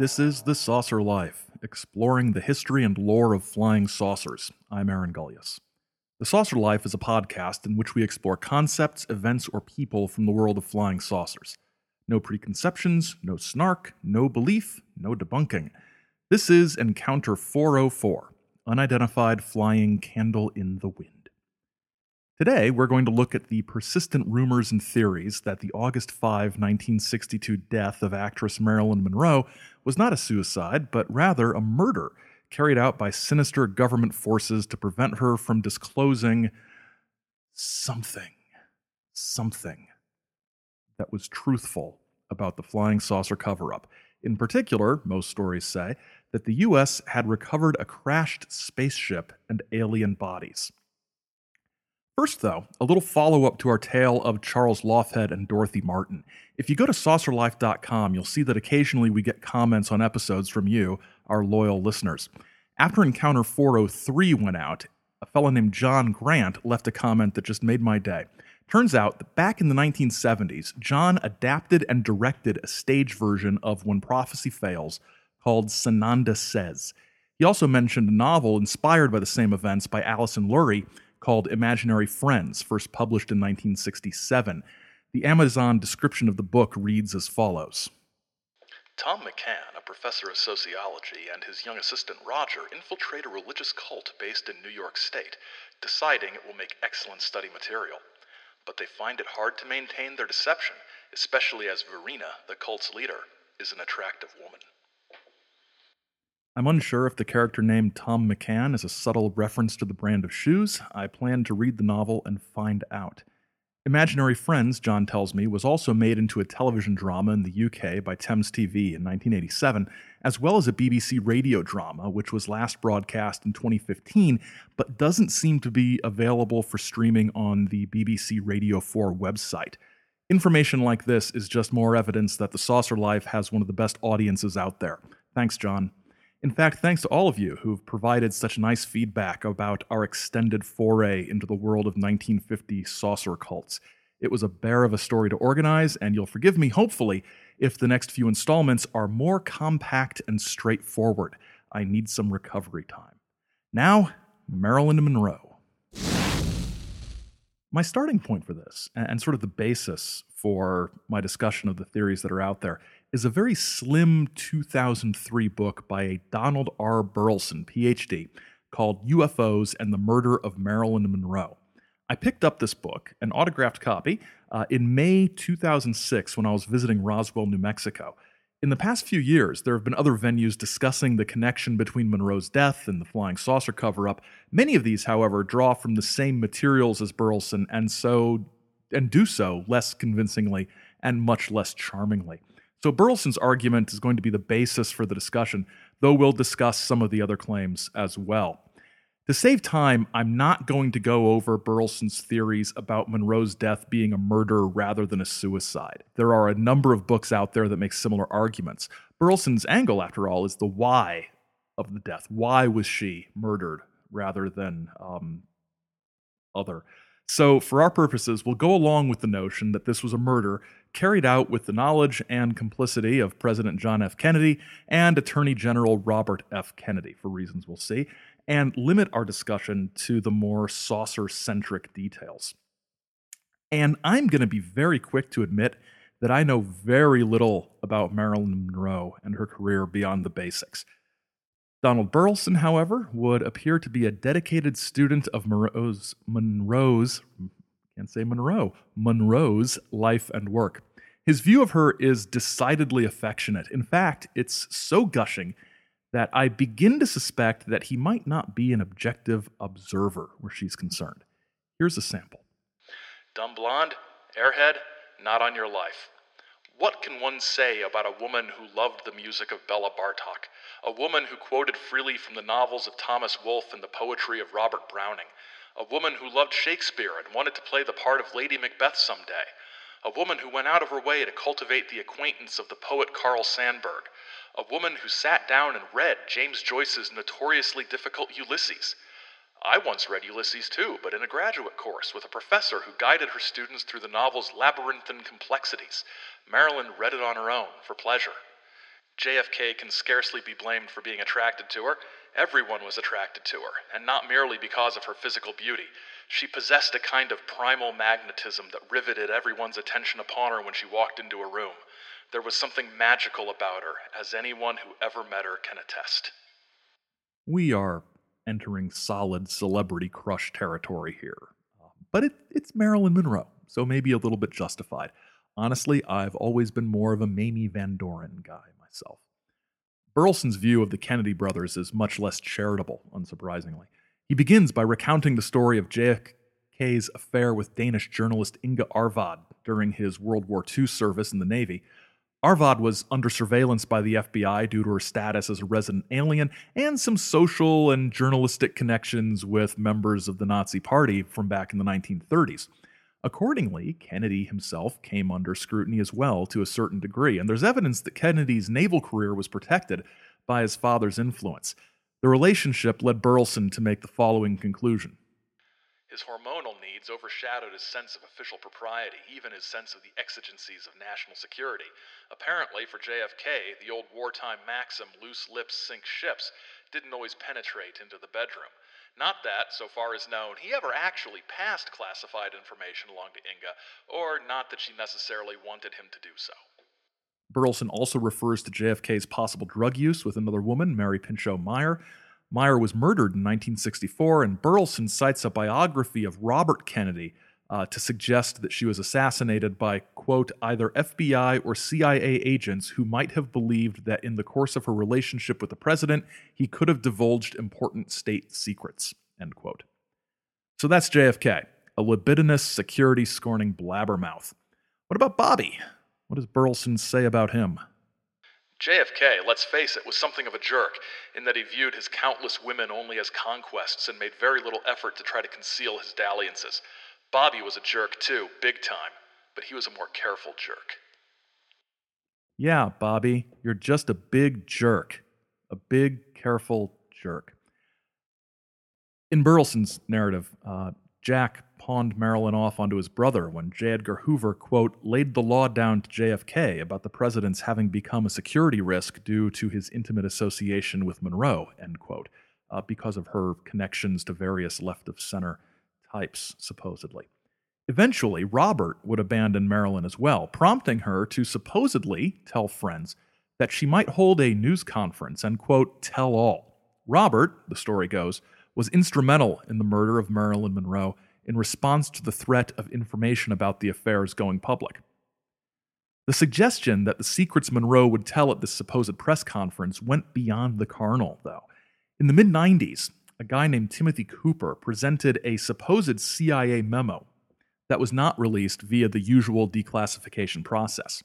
This is The Saucer Life, exploring the history and lore of flying saucers. I'm Aaron Gulyas. The Saucer Life is a podcast in which we explore concepts, events, or people from the world of flying saucers. No preconceptions, no snark, no belief, no debunking. This is Encounter 404 Unidentified Flying Candle in the Wind. Today, we're going to look at the persistent rumors and theories that the August 5, 1962 death of actress Marilyn Monroe was not a suicide, but rather a murder carried out by sinister government forces to prevent her from disclosing something, something that was truthful about the flying saucer cover up. In particular, most stories say that the US had recovered a crashed spaceship and alien bodies. First, though, a little follow up to our tale of Charles Laughead and Dorothy Martin. If you go to saucerlife.com, you'll see that occasionally we get comments on episodes from you, our loyal listeners. After Encounter 403 went out, a fellow named John Grant left a comment that just made my day. Turns out that back in the 1970s, John adapted and directed a stage version of When Prophecy Fails called Sananda Says. He also mentioned a novel inspired by the same events by Alison Lurie called Imaginary Friends, first published in 1967. The Amazon description of the book reads as follows Tom McCann, a professor of sociology, and his young assistant Roger infiltrate a religious cult based in New York State, deciding it will make excellent study material. But they find it hard to maintain their deception, especially as Verena, the cult's leader, is an attractive woman. I'm unsure if the character named Tom McCann is a subtle reference to the brand of shoes. I plan to read the novel and find out. Imaginary Friends, John tells me, was also made into a television drama in the UK by Thames TV in 1987, as well as a BBC radio drama, which was last broadcast in 2015, but doesn't seem to be available for streaming on the BBC Radio 4 website. Information like this is just more evidence that The Saucer Life has one of the best audiences out there. Thanks, John. In fact, thanks to all of you who've provided such nice feedback about our extended foray into the world of 1950 saucer cults. It was a bear of a story to organize, and you'll forgive me, hopefully, if the next few installments are more compact and straightforward. I need some recovery time. Now, Marilyn Monroe. My starting point for this, and sort of the basis for my discussion of the theories that are out there, is a very slim 2003 book by a Donald R. Burleson, PhD, called UFOs and the Murder of Marilyn Monroe. I picked up this book, an autographed copy, uh, in May 2006 when I was visiting Roswell, New Mexico. In the past few years, there have been other venues discussing the connection between Monroe's death and the flying saucer cover up. Many of these, however, draw from the same materials as Burleson and so and do so less convincingly and much less charmingly. So Burleson's argument is going to be the basis for the discussion, though we'll discuss some of the other claims as well. To save time, I'm not going to go over Burleson's theories about Monroe's death being a murder rather than a suicide. There are a number of books out there that make similar arguments. Burleson's angle, after all, is the why of the death. Why was she murdered rather than um, other? So, for our purposes, we'll go along with the notion that this was a murder carried out with the knowledge and complicity of President John F. Kennedy and Attorney General Robert F. Kennedy, for reasons we'll see, and limit our discussion to the more saucer centric details. And I'm going to be very quick to admit that I know very little about Marilyn Monroe and her career beyond the basics. Donald Burleson, however, would appear to be a dedicated student of Monroe's, Monroe's can't say Monroe, Monroe's life and work. His view of her is decidedly affectionate. In fact, it's so gushing that I begin to suspect that he might not be an objective observer where she's concerned. Here's a sample Dumb blonde, airhead, not on your life. What can one say about a woman who loved the music of Béla Bartók, a woman who quoted freely from the novels of Thomas Wolfe and the poetry of Robert Browning, a woman who loved Shakespeare and wanted to play the part of Lady Macbeth someday, a woman who went out of her way to cultivate the acquaintance of the poet Carl Sandburg, a woman who sat down and read James Joyce's notoriously difficult Ulysses. I once read Ulysses too, but in a graduate course with a professor who guided her students through the novel's labyrinthine complexities. Marilyn read it on her own for pleasure. JFK can scarcely be blamed for being attracted to her. Everyone was attracted to her, and not merely because of her physical beauty. She possessed a kind of primal magnetism that riveted everyone's attention upon her when she walked into a room. There was something magical about her, as anyone who ever met her can attest. We are entering solid celebrity crush territory here. Um, but it, it's Marilyn Monroe, so maybe a little bit justified. Honestly, I've always been more of a Mamie Van Doren guy myself. Burleson's view of the Kennedy brothers is much less charitable, unsurprisingly. He begins by recounting the story of JFK's affair with Danish journalist Inga Arvad during his World War II service in the Navy, Arvad was under surveillance by the FBI due to her status as a resident alien and some social and journalistic connections with members of the Nazi Party from back in the 1930s. Accordingly, Kennedy himself came under scrutiny as well to a certain degree, and there's evidence that Kennedy's naval career was protected by his father's influence. The relationship led Burleson to make the following conclusion his hormonal needs overshadowed his sense of official propriety, even his sense of the exigencies of national security. Apparently, for JFK, the old wartime maxim, loose lips sink ships, didn't always penetrate into the bedroom. Not that, so far as known, he ever actually passed classified information along to Inga, or not that she necessarily wanted him to do so. Burleson also refers to JFK's possible drug use with another woman, Mary Pinchot Meyer, Meyer was murdered in 1964, and Burleson cites a biography of Robert Kennedy uh, to suggest that she was assassinated by, quote, either FBI or CIA agents who might have believed that in the course of her relationship with the president, he could have divulged important state secrets, end quote. So that's JFK, a libidinous, security scorning blabbermouth. What about Bobby? What does Burleson say about him? JFK, let's face it, was something of a jerk in that he viewed his countless women only as conquests and made very little effort to try to conceal his dalliances. Bobby was a jerk too, big time, but he was a more careful jerk. Yeah, Bobby, you're just a big jerk. A big, careful jerk. In Burleson's narrative, uh, Jack pawned Marilyn off onto his brother when J. Edgar Hoover, quote, laid the law down to JFK about the president's having become a security risk due to his intimate association with Monroe, end quote, uh, because of her connections to various left of center types, supposedly. Eventually, Robert would abandon Marilyn as well, prompting her to supposedly tell friends that she might hold a news conference and, quote, tell all. Robert, the story goes, was instrumental in the murder of Marilyn Monroe in response to the threat of information about the affairs going public. The suggestion that the secrets Monroe would tell at this supposed press conference went beyond the carnal, though. In the mid 90s, a guy named Timothy Cooper presented a supposed CIA memo that was not released via the usual declassification process.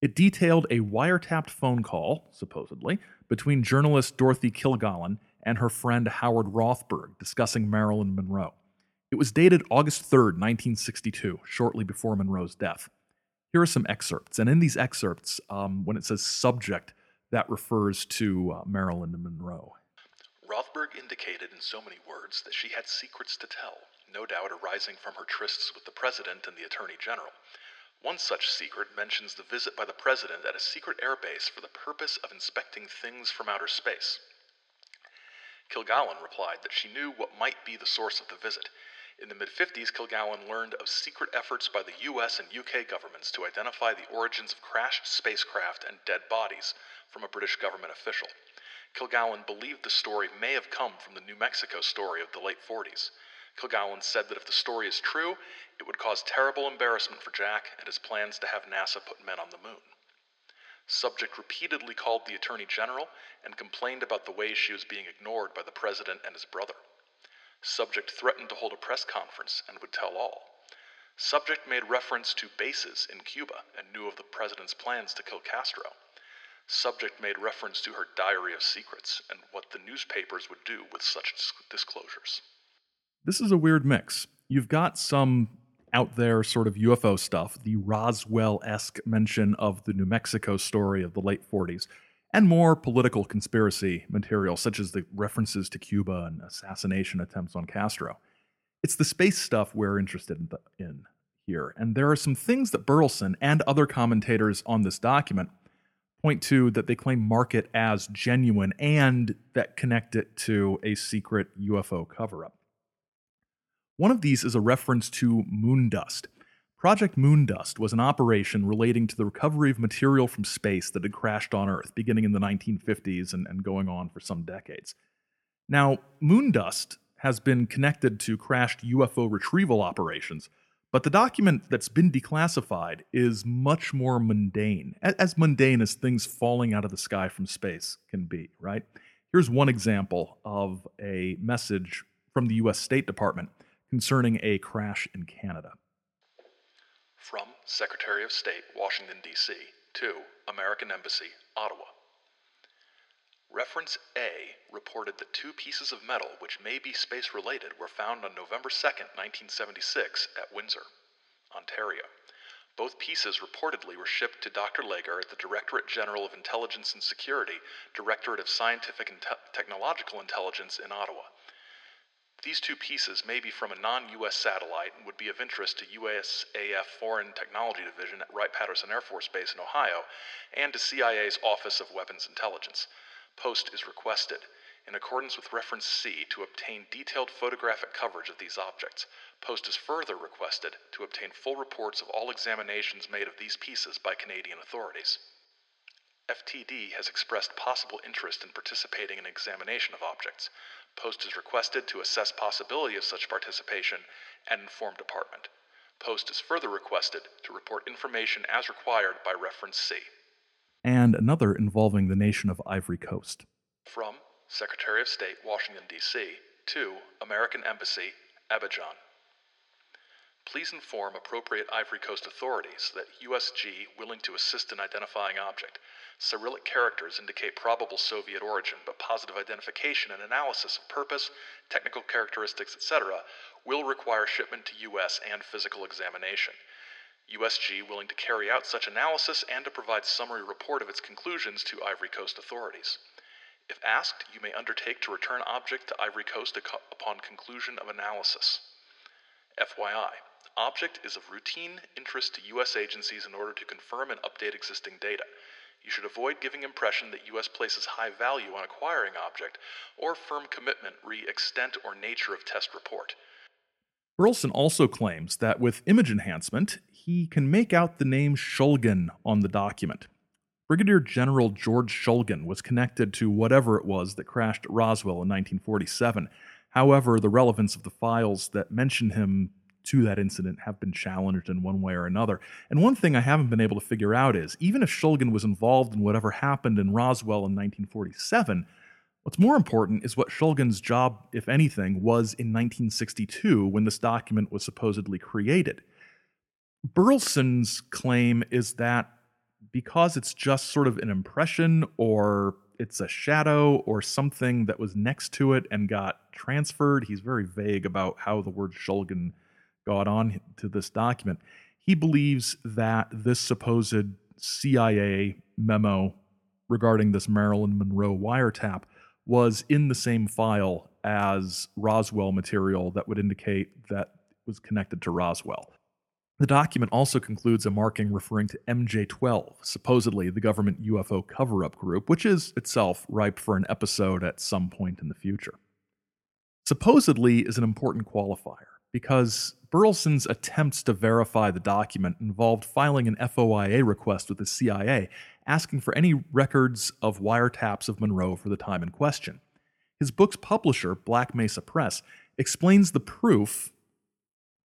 It detailed a wiretapped phone call, supposedly, between journalist Dorothy Kilgallen and her friend Howard Rothberg discussing Marilyn Monroe. It was dated August 3, 1962, shortly before Monroe's death. Here are some excerpts, and in these excerpts, um, when it says subject, that refers to uh, Marilyn Monroe. Rothberg indicated in so many words that she had secrets to tell, no doubt arising from her trysts with the President and the Attorney General. One such secret mentions the visit by the President at a secret airbase for the purpose of inspecting things from outer space. Kilgallen replied that she knew what might be the source of the visit. In the mid 50s, Kilgallen learned of secret efforts by the US and UK governments to identify the origins of crashed spacecraft and dead bodies from a British government official. Kilgallen believed the story may have come from the New Mexico story of the late 40s. Kilgallen said that if the story is true, it would cause terrible embarrassment for Jack and his plans to have NASA put men on the moon. Subject repeatedly called the Attorney General and complained about the way she was being ignored by the President and his brother. Subject threatened to hold a press conference and would tell all. Subject made reference to bases in Cuba and knew of the President's plans to kill Castro. Subject made reference to her diary of secrets and what the newspapers would do with such disclosures. This is a weird mix. You've got some out there sort of UFO stuff, the Roswell esque mention of the New Mexico story of the late 40s, and more political conspiracy material, such as the references to Cuba and assassination attempts on Castro. It's the space stuff we're interested in, the, in here, and there are some things that Burleson and other commentators on this document point to that they claim mark it as genuine and that connect it to a secret UFO cover up. One of these is a reference to moondust. Project Moondust was an operation relating to the recovery of material from space that had crashed on Earth beginning in the 1950s and, and going on for some decades. Now, moondust has been connected to crashed UFO retrieval operations, but the document that's been declassified is much more mundane, as mundane as things falling out of the sky from space can be, right? Here's one example of a message from the US State Department concerning a crash in Canada. From Secretary of State, Washington, D.C., to American Embassy, Ottawa. Reference A reported that two pieces of metal which may be space related were found on November 2, 1976, at Windsor, Ontario. Both pieces reportedly were shipped to Dr. Lager at the Directorate General of Intelligence and Security, Directorate of Scientific and Te- Technological Intelligence in Ottawa. These two pieces may be from a non US satellite and would be of interest to USAF Foreign Technology Division at Wright Patterson Air Force Base in Ohio and to CIA's Office of Weapons Intelligence. Post is requested, in accordance with reference C, to obtain detailed photographic coverage of these objects. Post is further requested to obtain full reports of all examinations made of these pieces by Canadian authorities. FTD has expressed possible interest in participating in examination of objects. Post is requested to assess possibility of such participation and inform department. Post is further requested to report information as required by reference C and another involving the nation of Ivory Coast. From Secretary of State, Washington, D.C., to American Embassy, Abidjan. Please inform appropriate Ivory Coast authorities that USG willing to assist in identifying object. Cyrillic characters indicate probable Soviet origin, but positive identification and analysis of purpose, technical characteristics, etc., will require shipment to US and physical examination. USG willing to carry out such analysis and to provide summary report of its conclusions to Ivory Coast authorities. If asked, you may undertake to return object to Ivory Coast upon conclusion of analysis. FYI, object is of routine interest to U.S. agencies in order to confirm and update existing data. You should avoid giving impression that U.S. places high value on acquiring object or firm commitment re extent or nature of test report. Burleson also claims that with image enhancement, he can make out the name Schulgen on the document. Brigadier General George Schulgen was connected to whatever it was that crashed at Roswell in 1947. However, the relevance of the files that mention him to that incident have been challenged in one way or another. And one thing I haven't been able to figure out is even if Schulgen was involved in whatever happened in Roswell in 1947, What's more important is what Schulgen's job, if anything, was in 1962 when this document was supposedly created. Burleson's claim is that because it's just sort of an impression or it's a shadow or something that was next to it and got transferred, he's very vague about how the word Schulgen got on to this document. He believes that this supposed CIA memo regarding this Marilyn Monroe wiretap was in the same file as Roswell material that would indicate that it was connected to Roswell. The document also concludes a marking referring to MJ 12, supposedly the government UFO cover up group, which is itself ripe for an episode at some point in the future. Supposedly is an important qualifier because Burleson's attempts to verify the document involved filing an FOIA request with the CIA asking for any records of wiretaps of Monroe for the time in question. His book's publisher, Black Mesa Press, explains the proof,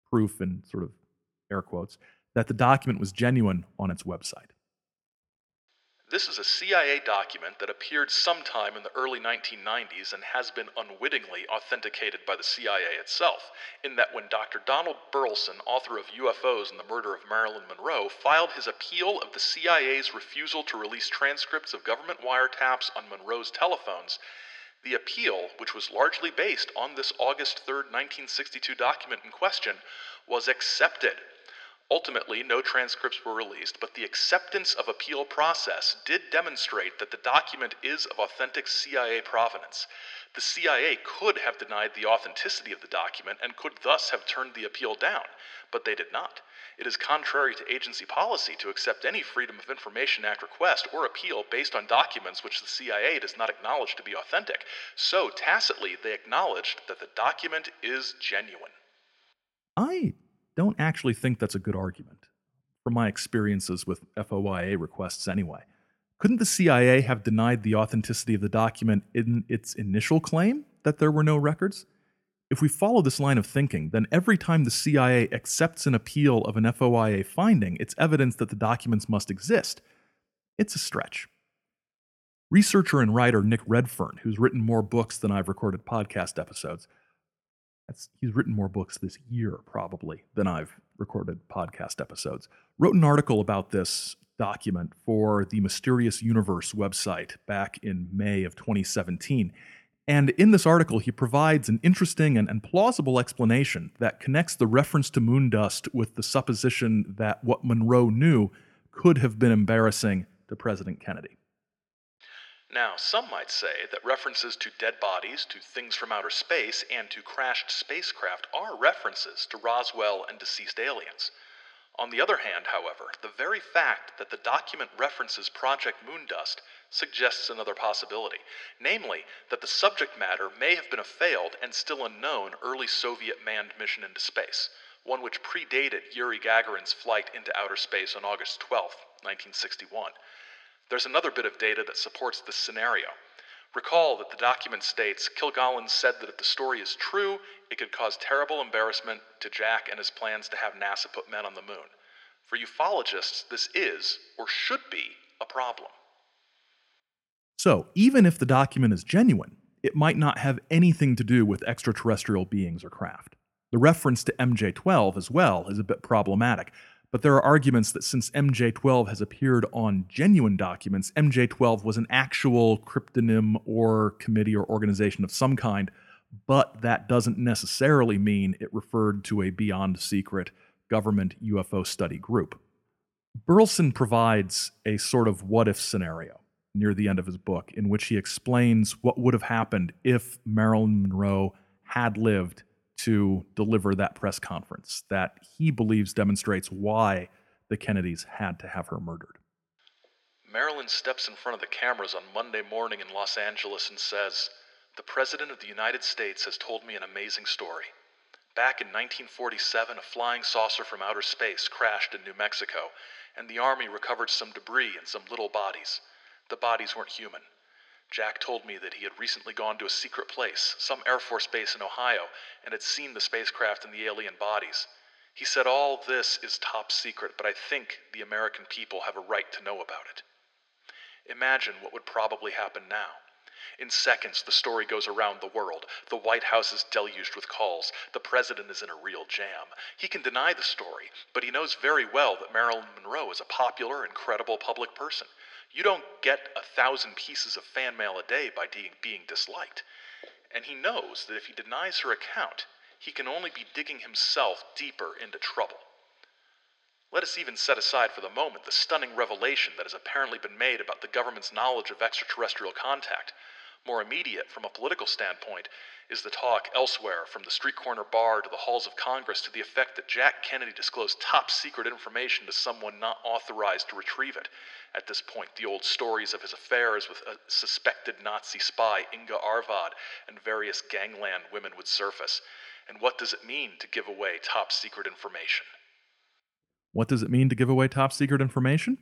proof in sort of air quotes, that the document was genuine on its website. This is a CIA document that appeared sometime in the early 1990s and has been unwittingly authenticated by the CIA itself, in that when Dr. Donald Burleson, author of UFOs and the Murder of Marilyn Monroe, filed his appeal of the CIA's refusal to release transcripts of government wiretaps on Monroe's telephones, the appeal, which was largely based on this August 3, 1962 document in question, was accepted Ultimately, no transcripts were released, but the acceptance of appeal process did demonstrate that the document is of authentic CIA provenance. The CIA could have denied the authenticity of the document and could thus have turned the appeal down, but they did not. It is contrary to agency policy to accept any Freedom of Information Act request or appeal based on documents which the CIA does not acknowledge to be authentic. So, tacitly, they acknowledged that the document is genuine. I don't actually think that's a good argument, from my experiences with FOIA requests anyway. Couldn't the CIA have denied the authenticity of the document in its initial claim that there were no records? If we follow this line of thinking, then every time the CIA accepts an appeal of an FOIA finding, it's evidence that the documents must exist. It's a stretch. Researcher and writer Nick Redfern, who's written more books than I've recorded podcast episodes, he's written more books this year probably than I've recorded podcast episodes, wrote an article about this document for the Mysterious Universe website back in May of 2017. And in this article, he provides an interesting and, and, plausible explanation that connects the reference to moon dust with the supposition that what Monroe knew could have been embarrassing to President Kennedy. Now, some might say that references to dead bodies, to things from outer space, and to crashed spacecraft are references to Roswell and deceased aliens. On the other hand, however, the very fact that the document references Project Moondust suggests another possibility, namely that the subject matter may have been a failed and still unknown early Soviet manned mission into space, one which predated Yuri Gagarin's flight into outer space on August 12, 1961. There's another bit of data that supports this scenario. Recall that the document states Kilgallen said that if the story is true, it could cause terrible embarrassment to Jack and his plans to have NASA put men on the moon. For ufologists, this is, or should be, a problem. So, even if the document is genuine, it might not have anything to do with extraterrestrial beings or craft. The reference to MJ 12 as well is a bit problematic, but there are arguments that since MJ12 has appeared on genuine documents, MJ12 was an actual cryptonym or committee or organization of some kind, but that doesn't necessarily mean it referred to a beyond secret government UFO study group. Burleson provides a sort of what if scenario near the end of his book in which he explains what would have happened if Marilyn Monroe had lived to deliver that press conference that he believes demonstrates why the Kennedys had to have her murdered. Marilyn steps in front of the cameras on Monday morning in Los Angeles and says, The President of the United States has told me an amazing story. Back in 1947, a flying saucer from outer space crashed in New Mexico, and the Army recovered some debris and some little bodies. The bodies weren't human. Jack told me that he had recently gone to a secret place, some Air Force base in Ohio, and had seen the spacecraft and the alien bodies. He said all this is top secret, but I think the American people have a right to know about it. Imagine what would probably happen now. In seconds, the story goes around the world. The White House is deluged with calls. The president is in a real jam. He can deny the story, but he knows very well that Marilyn Monroe is a popular and credible public person. You don't get a thousand pieces of fan mail a day by de- being disliked. And he knows that if he denies her account, he can only be digging himself deeper into trouble. Let us even set aside for the moment the stunning revelation that has apparently been made about the government's knowledge of extraterrestrial contact. More immediate, from a political standpoint, is the talk elsewhere, from the street corner bar to the halls of Congress, to the effect that Jack Kennedy disclosed top secret information to someone not authorized to retrieve it. At this point, the old stories of his affairs with a suspected Nazi spy, Inga Arvad, and various gangland women would surface. And what does it mean to give away top secret information? What does it mean to give away top secret information?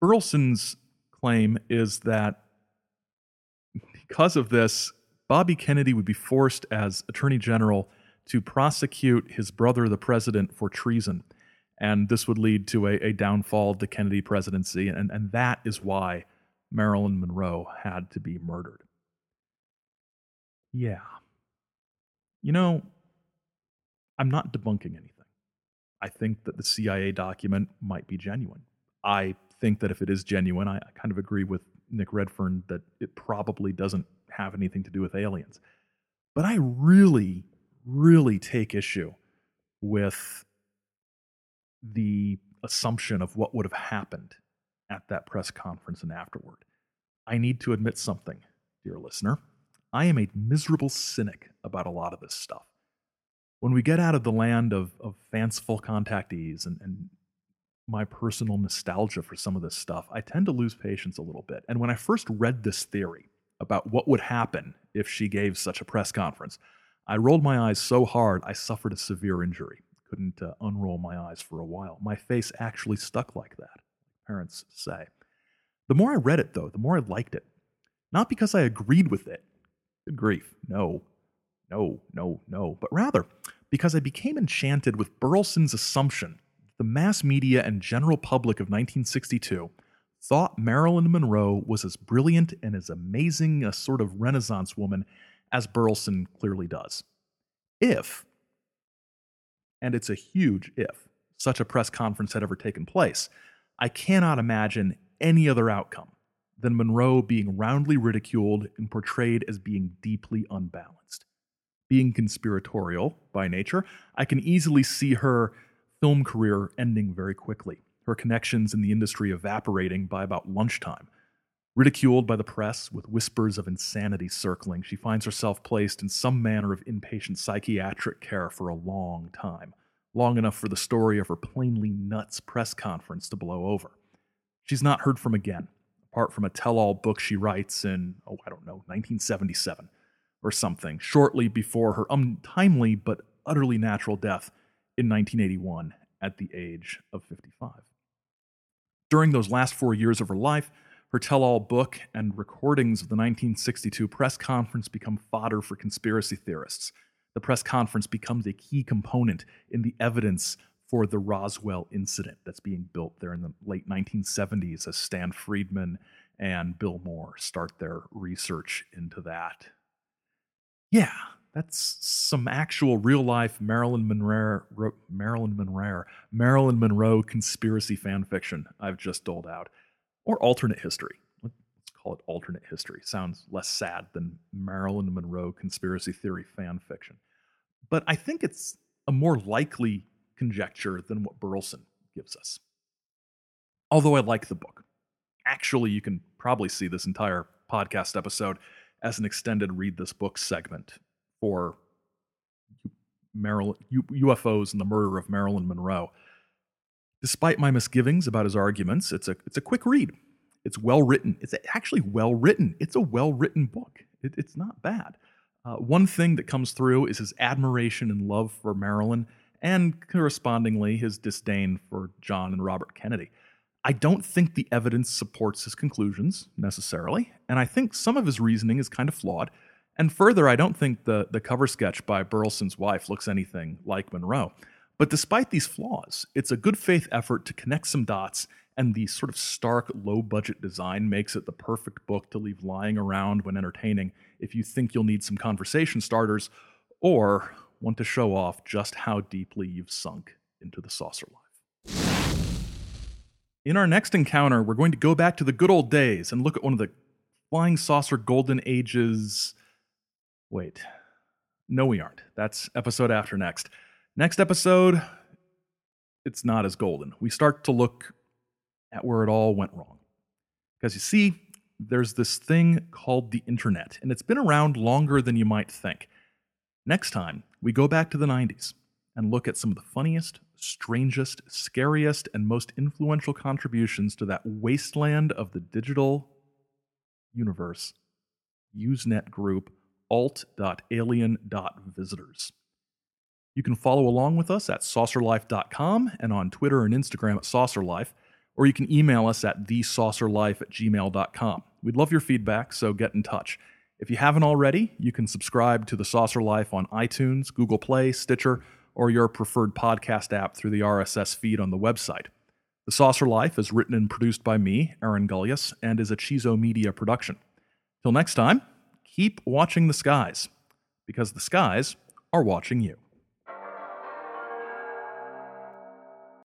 Burleson's claim is that because of this, Bobby Kennedy would be forced as Attorney General to prosecute his brother, the president, for treason. And this would lead to a, a downfall of the Kennedy presidency. And, and that is why Marilyn Monroe had to be murdered. Yeah. You know, I'm not debunking anything. I think that the CIA document might be genuine. I think that if it is genuine, I, I kind of agree with Nick Redfern that it probably doesn't have anything to do with aliens. But I really, really take issue with the assumption of what would have happened at that press conference and afterward. I need to admit something, dear listener. I am a miserable cynic about a lot of this stuff. when we get out of the land of, of fanciful contactees and, and my personal nostalgia for some of this stuff, I tend to lose patience a little bit. And when I first read this theory about what would happen if she gave such a press conference, I rolled my eyes so hard I suffered a severe injury. Couldn't uh, unroll my eyes for a while. My face actually stuck like that, parents say. The more I read it, though, the more I liked it. Not because I agreed with it. Good grief, no, no, no, no, but rather because I became enchanted with Burleson's assumption the mass media and general public of 1962 thought Marilyn Monroe was as brilliant and as amazing a sort of Renaissance woman as Burleson clearly does. If, and it's a huge if, such a press conference had ever taken place, I cannot imagine any other outcome than Monroe being roundly ridiculed and portrayed as being deeply unbalanced. Being conspiratorial by nature, I can easily see her film career ending very quickly, her connections in the industry evaporating by about lunchtime. Ridiculed by the press with whispers of insanity circling, she finds herself placed in some manner of inpatient psychiatric care for a long time, long enough for the story of her plainly nuts press conference to blow over. She's not heard from again, apart from a tell all book she writes in, oh, I don't know, 1977 or something, shortly before her untimely but utterly natural death in 1981 at the age of 55. During those last four years of her life, her tell all book and recordings of the 1962 press conference become fodder for conspiracy theorists. The press conference becomes a key component in the evidence for the Roswell incident that's being built there in the late 1970s as Stan Friedman and Bill Moore start their research into that. Yeah, that's some actual real life Marilyn Monroe, Marilyn Monroe, Marilyn Monroe conspiracy fan fiction I've just doled out, or alternate history. Let's call it alternate history. Sounds less sad than Marilyn Monroe conspiracy theory fan fiction, but I think it's a more likely conjecture than what Burleson gives us. Although I like the book. Actually, you can probably see this entire podcast episode as an extended read this book segment for Maryland, UFOs and the murder of Marilyn Monroe. Despite my misgivings about his arguments, it's a, it's a quick read. It's well written. It's actually well written. It's a well written book. It, it's not bad. Uh, one thing that comes through is his admiration and love for Marilyn, and correspondingly, his disdain for John and Robert Kennedy. I don't think the evidence supports his conclusions necessarily, and I think some of his reasoning is kind of flawed. And further, I don't think the, the cover sketch by Burleson's wife looks anything like Monroe. But despite these flaws, it's a good faith effort to connect some dots, and the sort of stark, low budget design makes it the perfect book to leave lying around when entertaining if you think you'll need some conversation starters or want to show off just how deeply you've sunk into the saucer life. In our next encounter, we're going to go back to the good old days and look at one of the flying saucer golden ages Wait. No, we aren't. That's episode after next. Next episode, it's not as golden. We start to look at where it all went wrong. Because you see, there's this thing called the internet, and it's been around longer than you might think. Next time, we go back to the 90s and look at some of the funniest, strangest, scariest, and most influential contributions to that wasteland of the digital universe, Usenet group alt.alien.visitors. You can follow along with us at saucerlife.com and on Twitter and Instagram at saucerlife, or you can email us at thesaucerlife at gmail.com. We'd love your feedback, so get in touch. If you haven't already, you can subscribe to The Saucer Life on iTunes, Google Play, Stitcher, or your preferred podcast app through the RSS feed on the website. The Saucer Life is written and produced by me, Aaron Gulyas, and is a Chizo Media production. Till next time, keep watching the skies because the skies are watching you.